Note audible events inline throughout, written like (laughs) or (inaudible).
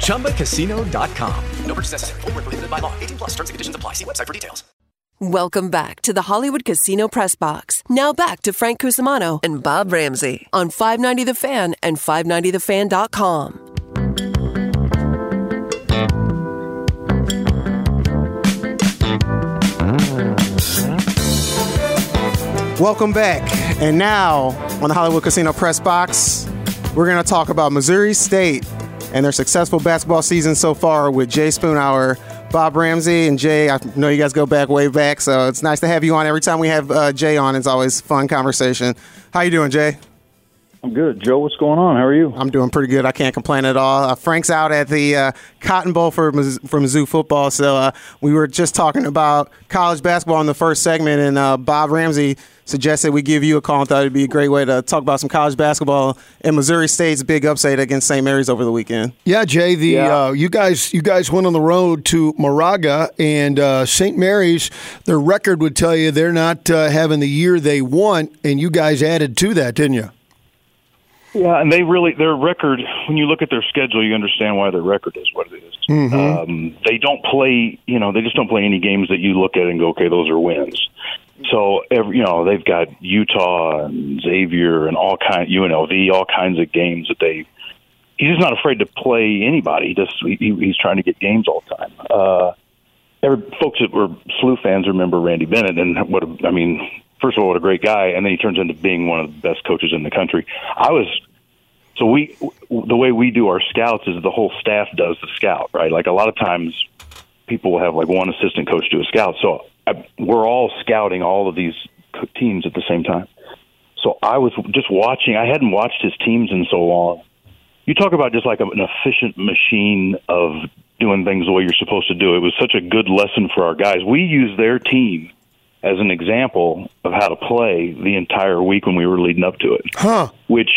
ChumbaCasino.com. No purchase necessary. Void prohibited by law. 18 plus. Terms and conditions apply. See website for details. Welcome back to the Hollywood Casino Press Box. Now back to Frank Cusimano and Bob Ramsey on 590 The Fan and 590TheFan.com. Welcome back. And now on the Hollywood Casino Press Box, we're going to talk about Missouri State and their successful basketball season so far with Jay Spoonhour, Bob Ramsey, and Jay. I know you guys go back way back, so it's nice to have you on. Every time we have uh, Jay on, it's always fun conversation. How you doing, Jay? I'm good. Joe, what's going on? How are you? I'm doing pretty good. I can't complain at all. Uh, Frank's out at the uh, Cotton Bowl for Miz- for Mizzou football, so uh, we were just talking about college basketball in the first segment, and uh, Bob Ramsey suggested we give you a call and thought it'd be a great way to talk about some college basketball and Missouri State's big upset against St. Mary's over the weekend. Yeah, Jay. The Yeah. Uh, you guys you guys went on the road to Moraga and uh, St. Mary's. Their record would tell you they're not uh, having the year they want, and you guys added to that, didn't you? Yeah, and they really their record. When you look at their schedule, you understand why their record is what it is. Um, they don't play. You know, they just don't play any games that you look at and go, okay, those are wins. So every, you know, they've got Utah and Xavier and all kind UNLV, all kinds of games that they. He's just not afraid to play anybody. He just he, he's trying to get games all the time. Uh, every, folks that were SLU fans remember Randy Bennett and what a, I mean. First of all, what a great guy, and then he turns into being one of the best coaches in the country. I was so we the way we do our scouts is the whole staff does the scout, right? Like a lot of times, people will have like one assistant coach do a scout. So I, we're all scouting all of these teams at the same time. So I was just watching. I hadn't watched his teams in so long. You talk about just like an efficient machine of doing things the way you're supposed to do. It was such a good lesson for our guys. We used their team as an example of how to play the entire week when we were leading up to it. Huh? Which,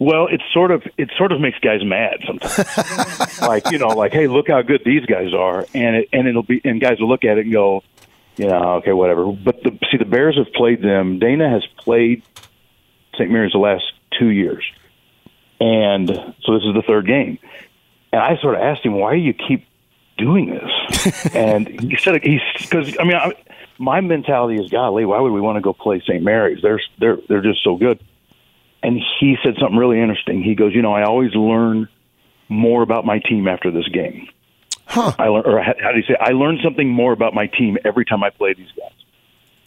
well, it sort of it sort of makes guys mad sometimes. (laughs) like you know, like hey, look how good these guys are, and it, and it'll be and guys will look at it and go, you know, okay, whatever. But the, see, the Bears have played them. Dana has played St. Mary's the last two years, and so this is the third game. And I sort of asked him, why do you keep doing this? (laughs) and he said he's because I mean, I, my mentality is, golly, why would we want to go play St. Mary's? They're they're they're just so good. And he said something really interesting. He goes, you know, I always learn more about my team after this game. Huh? I learn, or how do you say? I learned something more about my team every time I play these guys.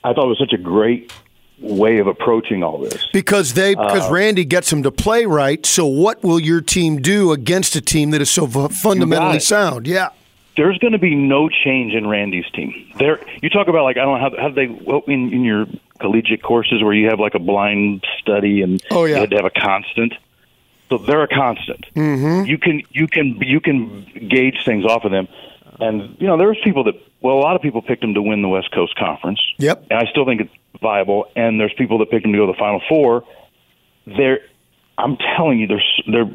I thought it was such a great way of approaching all this. Because they Uh, because Randy gets them to play right. So what will your team do against a team that is so fundamentally sound? Yeah. there's going to be no change in Randy's team. There, you talk about like I don't know how how they well, in in your collegiate courses where you have like a blind study and Oh, yeah. you had to have a constant. So they're a constant. Mm-hmm. You can you can you can gauge things off of them, and you know there's people that well a lot of people picked them to win the West Coast Conference. Yep. and I still think it's viable. And there's people that picked them to go to the Final Four. They're, I'm telling you, there's, they're,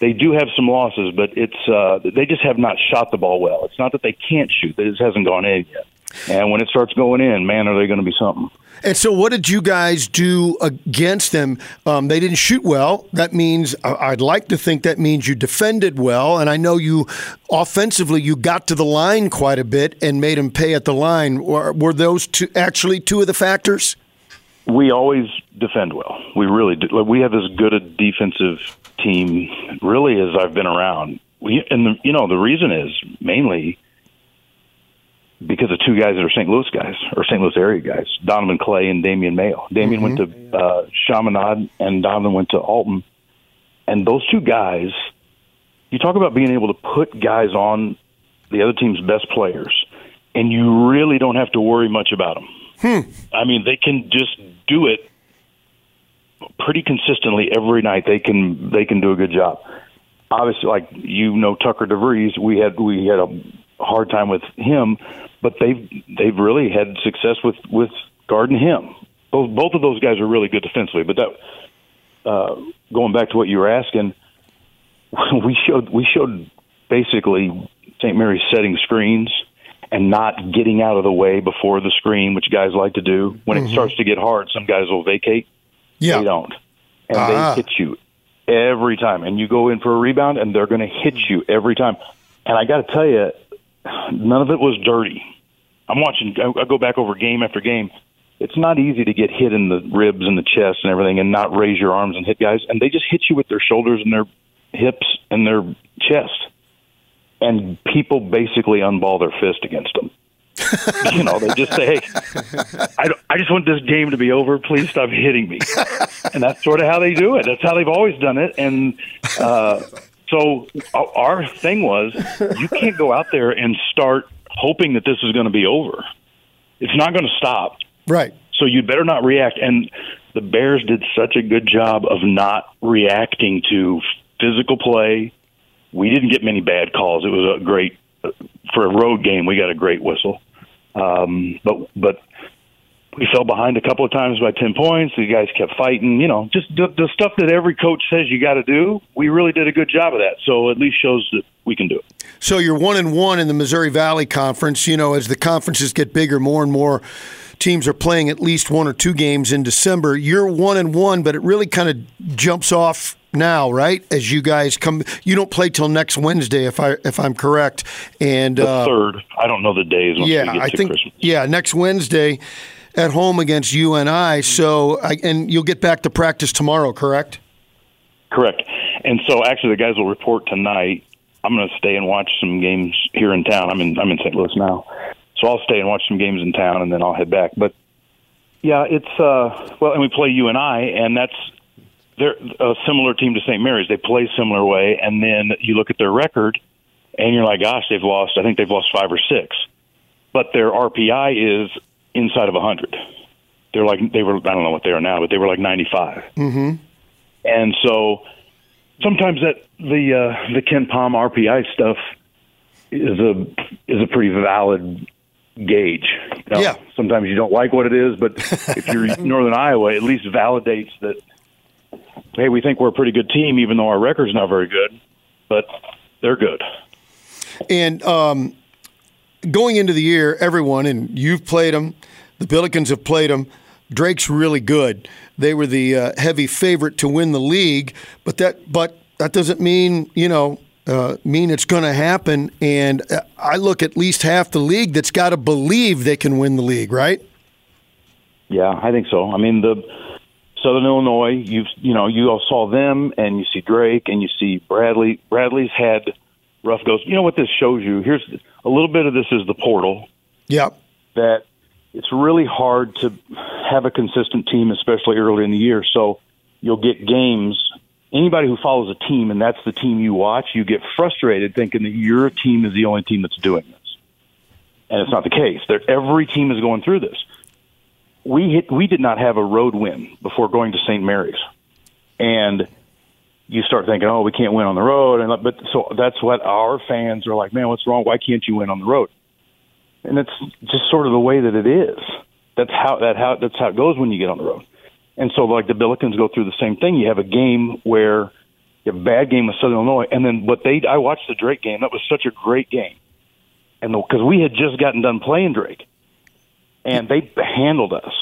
they do have some losses, but it's, uh, they just have not shot the ball well. It's not that they can't shoot; it just hasn't gone in yet. And when it starts going in, man, are they going to be something? And so, what did you guys do against them? Um, they didn't shoot well. That means I'd like to think that means you defended well. And I know you offensively you got to the line quite a bit and made them pay at the line. Were, were those two actually two of the factors? we always defend well. We really do. We have as good a defensive team, really, as I've been around. We and the, you know the reason is mainly because of two guys that are St. Louis guys or St. Louis area guys, Donovan Clay and Damian Mayo. Damian went to uh, Chaminade and Donovan went to Alton. And those two guys, you talk about being able to put guys on the other team's best players, and you really don't have to worry much about them. I mean, they can just do it pretty consistently every night. They can they can do a good job. Obviously, like you know, Tucker DeVries, we had we had a hard time with him, but they've they've really had success with with guarding him. Both both of those guys are really good defensively. But that uh, going back to what you were asking, (laughs) we showed we showed basically St. Mary's setting screens and not getting out of the way before the screen, which guys like to do. When it starts to get hard, some guys will vacate. Yeah. They don't. And Ah. they hit you every time. And you go in for a rebound, and they're going to hit you every time. And I got to tell you, none of it was dirty. I'm watching, I go back over game after game. It's not easy to get hit in the ribs and the chest and everything and not raise your arms and hit guys. And they just hit you with their shoulders and their hips and their chest. And people basically unball their fist against them. (laughs) you know, they just say, "Hey, I, I just want this game to be over. Please stop hitting me." And that's sort of how they do it. That's how they've always done it. And uh, so our- our thing was, you can't go out there and start hoping that this is going to be over. It's not going to stop. Right. So you better not react. And the Bears did such a good job of not reacting to physical play. We didn't get many bad calls. It was a great for a road game. We got a great whistle, um, but but we fell behind a couple of times by ten points. The guys kept fighting. You know, just the, the stuff that every coach says you got to do. We really did a good job of that. So at least shows that we can do it. So you're one and one in the Missouri Valley Conference. You know, as the conferences get bigger, more and more teams are playing at least one or two games in December. You're one and one, but it really kind of jumps off now, right? As you guys come, you don't play till next Wednesday, if I if I'm correct. And The uh, third, I don't know the days. Yeah, I think Christmas. yeah, next Wednesday at home against UNI. So I, and you'll get back to practice tomorrow, correct? Correct. And so actually, the guys will report tonight. I'm going to stay and watch some games here in town. I'm in I'm in St. Louis now, so I'll stay and watch some games in town, and then I'll head back. But yeah, it's uh well, and we play UNI and that's they're a similar team to St. Mary's. They play similar way, and then you look at their record, and you're like, gosh, they've lost. I think they've lost five or six, but their RPI is inside of a 100. They're like they were. I don't know what they are now, but they were like 95. Mm-hmm. And so sometimes that the uh, the KenPom RPI stuff is a is a pretty valid gauge. Know? Yeah. Sometimes you don't like what it is, but (laughs) if you're Northern Iowa, at least validates that. Hey, we think we're a pretty good team, even though our record's not very good, but they're good. And um, going into the year, everyone, and you've played them, the Billikens have played them. Drake's really good. They were the uh, heavy favorite to win the league, but that but that doesn't mean you know uh, mean it's going to happen. And uh, I look at least half the league that's got to believe they can win the league, right? Yeah, I think so. I mean, the Southern Illinois, you've you know, you all saw them, and you see Drake, and you see Bradley. Bradley's had rough goes. You know what this shows you? Here's a little bit of this is the portal Yeah. that it's really hard to have a consistent team, especially early in the year. So you'll get games. Anybody who follows a team and that's the team you watch, you get frustrated thinking that your team is the only team that's doing this, and it's not the case. There, every team is going through this. We hit, we did not have a road win before going to St. Mary's, and you start thinking, oh, we can't win on the road, and but so that's what our fans are like. Man, what's wrong? Why can't you win on the road? And it's just sort of the way that it is. That's how that how that's how it goes when you get on the road. And so, like the Billikens go through the same thing. You have a game where you have a bad game with Southern Illinois, and then what they I watched the Drake game. That was such a great game, and because we had just gotten done playing Drake, and they handled us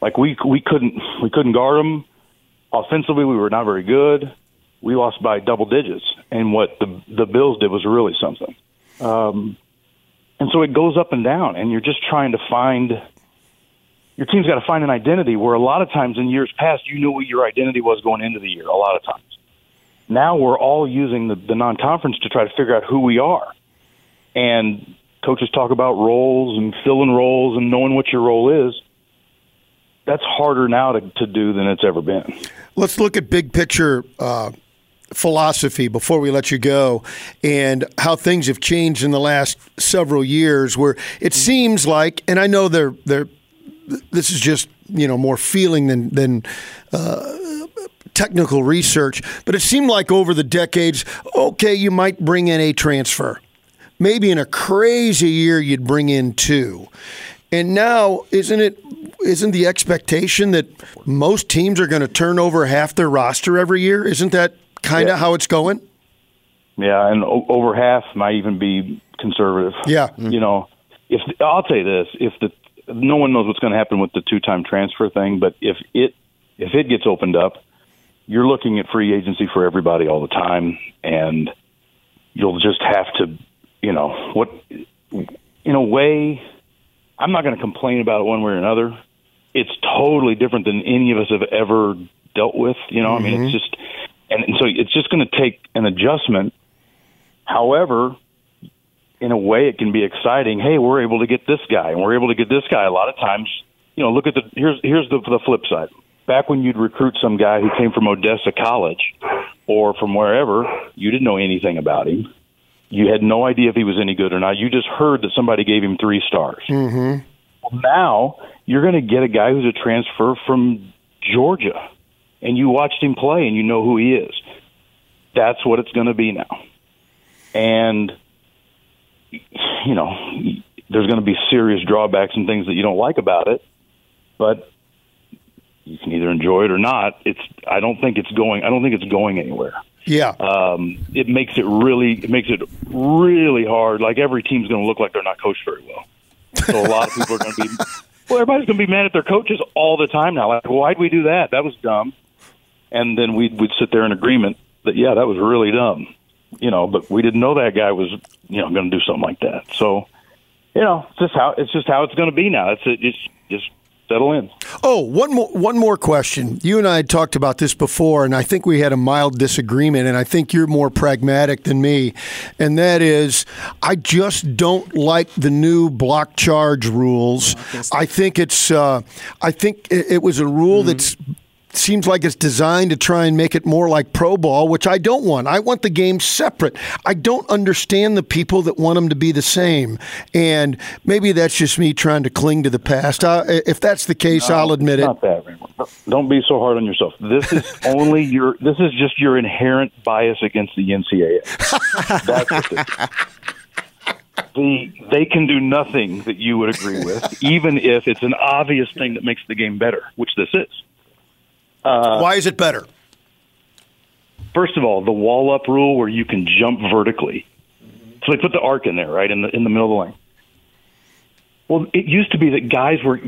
like we we couldn't we couldn't guard them offensively. We were not very good. We lost by double digits, and what the the Bills did was really something. Um, and so it goes up and down, and you're just trying to find your team's got to find an identity. Where a lot of times in years past, you knew what your identity was going into the year. A lot of times, now we're all using the, the non-conference to try to figure out who we are. And coaches talk about roles and filling roles and knowing what your role is. That's harder now to, to do than it's ever been. Let's look at big picture uh, philosophy before we let you go and how things have changed in the last several years where it seems like and I know they're they're this is just you know more feeling than than uh, technical research but it seemed like over the decades okay you might bring in a transfer. Maybe in a crazy year you'd bring in two. And now isn't it isn't the expectation that most teams are going to turn over half their roster every year? Isn't that kind of Yeah. how it's going Yeah, and o- over half might even be conservative. Yeah. you know, if I'll tell you this, if the no one knows what's going to happen with the two-time transfer thing, but if it if it gets opened up, you're looking at free agency for everybody all the time, and you'll just have to, you know, what in a way, I'm not going to complain about it one way or another. It's totally different than any of us have ever dealt with. You know, I mean, it's mm-hmm. just, and, and so it's just going to take an adjustment. However, in a way, it can be exciting. Hey, we're able to get this guy, and we're able to get this guy. A lot of times, you know, look at the here's here's the the flip side. Back when you'd recruit some guy who came from Odessa College or from wherever, you didn't know anything about him. You had no idea if he was any good or not. You just heard that somebody gave him three stars. mm-hmm. Well, now you're going to get a guy who's a transfer from Georgia, and you watched him play, and you know who he is. That's what it's going to be now, and you know there's going to be serious drawbacks and things that you don't like about it, but you can either enjoy it or not. It's I don't think it's going. I don't think it's going anywhere yeah um, it makes it really it makes it really hard. Like every team's going to look like they're not coached very well. So a lot of people are going to be (laughs) well. Everybody's going to be mad at their coaches all the time now. Like, why'd we do that? That was dumb. And then we'd we'd sit there in agreement that yeah, that was really dumb. You know, but we didn't know that guy was you know going to do something like that. So you know, it's just how it's just how it's going to be now. It's it, just just settle in. Oh, one more one more question. You and I had talked about this before, and I think we had a mild disagreement. And I think you're more pragmatic than me, and that is, I just don't like the new block charge rules. I think it's, uh, I think it, it was a rule that's. Seems like it's designed to try and make it more like pro ball, which I don't want. I want the game separate. I don't understand the people that want them to be the same, and maybe that's just me trying to cling to the past. Uh, if that's the case, I'll admit it. Not that. Raymond. Don't be so hard on yourself. This is only (laughs) your. This is just your inherent bias against the NCAA. That's what this. (laughs) The, they can do nothing that you would agree with, even if it's an obvious thing that makes the game better, which this is. Uh, Why is it better? First of all, the wall up rule where you can jump vertically. So they put the arc in there, right in the in the middle of the lane. Well, it used to be that guys were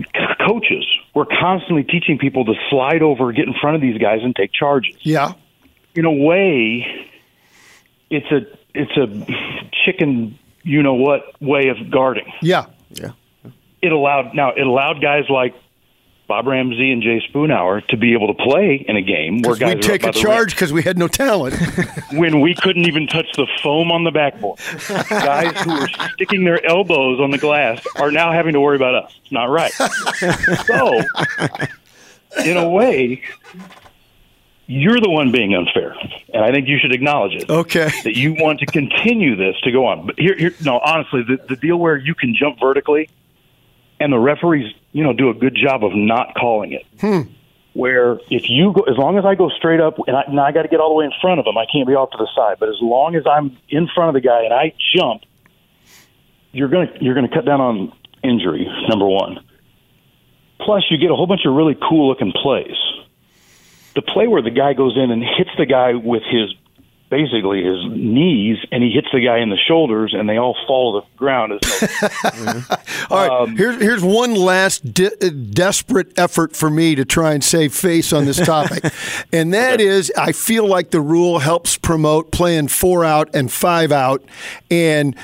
coaches were constantly teaching people to slide over, get in front of these guys, and take charges. Yeah. In a way, it's a it's a chicken, you know what way of guarding. Yeah. Yeah. It allowed now it allowed guys like Bob Ramsey and Jay Spoonhour to be able to play in a game where guys we take a by the rim charge because we had no talent. (laughs) when we couldn't even touch the foam on the backboard. Guys who were sticking their elbows on the glass are now having to worry about us. It's not right. (laughs) so, in a way, you're the one being unfair, and I think you should acknowledge it. Okay. That you want to continue this to go on. But here, here no, honestly, the, the deal where you can jump vertically, and the referees, you know, do a good job of not calling it Hmm. where if you go, as long as I go straight up, and I, now I got to get all the way in front of him, I can't be off to the side. But as long as I'm in front of the guy and I jump, you're gonna you're gonna cut down on injury. Number one. Plus, you get a whole bunch of really cool looking plays. The play where the guy goes in and hits the guy with his basically his knees, and he hits the guy in the shoulders, and they all fall to the ground. Is no, (laughs) All right. Um, here's here's one last de- uh, desperate effort for me to try and save face on this (laughs) topic, and that is I feel like the rule helps promote playing four out and five out, and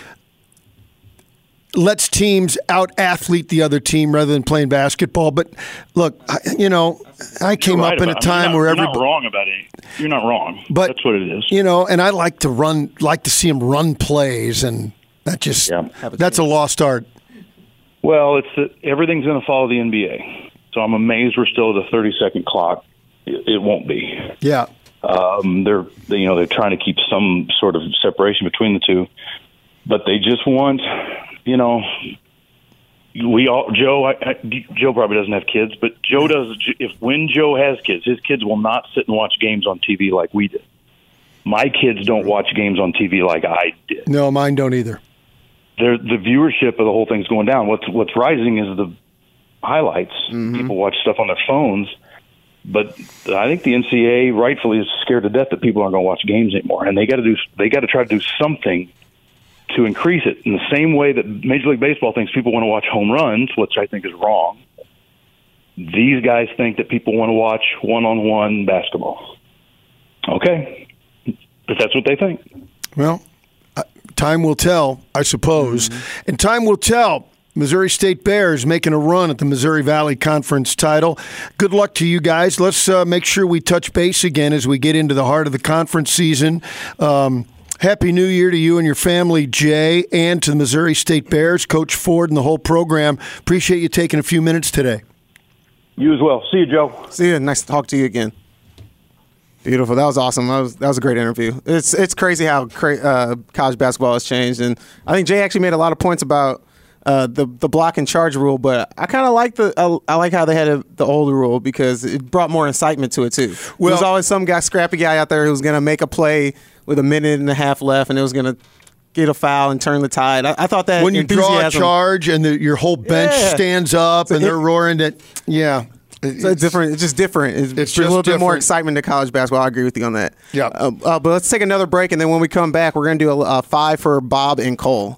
lets teams out athlete the other team rather than playing basketball. But look, I, you know, I came You're up in a about- I mean, time you're not, where you're everybody. not wrong about it. You're not wrong. But that's what it is. You know, and I like to run, like to see him run plays, and That just Yeah. that's a lost art. Well, it's that everything's going to follow the NBA. So I'm amazed we're still at a 30 second clock. It, it won't be. Yeah. Um, they're they, you know they're trying to keep some sort of separation between the two, but they just want you know we all Joe I, I, Joe probably doesn't have kids, but Joe does. If when Joe has kids, his kids will not sit and watch games on TV like we did. My kids don't watch games on TV like I did. No, mine don't either. They're, the viewership of the whole thing's going down. What's what's rising is the highlights. Mm-hmm. People watch stuff on their phones, but I think the NCAA rightfully is scared to death that people aren't going to watch games anymore, and they got to do they got to try to do something to increase it in the same way that Major League Baseball thinks people want to watch home runs, which I think is wrong. These guys think that people want to watch one-on-one basketball. Okay, if that's what they think. Well, uh, time will tell, I suppose. And time will tell. Missouri State Bears making a run at the Missouri Valley Conference title. Good luck to you guys. Let's uh, make sure we touch base again as we get into the heart of the conference season. Um, Happy New Year to you and your family, Jay, and to the Missouri State Bears, Coach Ford, and the whole program. Appreciate you taking a few minutes today. You as well. See you, Joe. See you. Nice to talk to you again. Beautiful. That was awesome. That was that was a great interview. It's it's crazy how cra- uh, college basketball has changed, and I think Jay actually made a lot of points about uh, the the block and charge rule. But I kind of like the I, I like how they had a, the older rule because it brought more incitement to it too. Well, There's always some guy, scrappy guy out there who's going to make a play with a minute and a half left, and it was going to get a foul and turn the tide. I, I thought that when you draw a charge and the, your whole bench Yeah. stands up and it- they're roaring that, yeah. So it's different. It's just different. It's, It's it's a little bit more excitement to college basketball. I agree with you on that. Yeah. Uh, uh, but let's take another break, and then when we come back, we're going to do a, a five for Bob and Cole.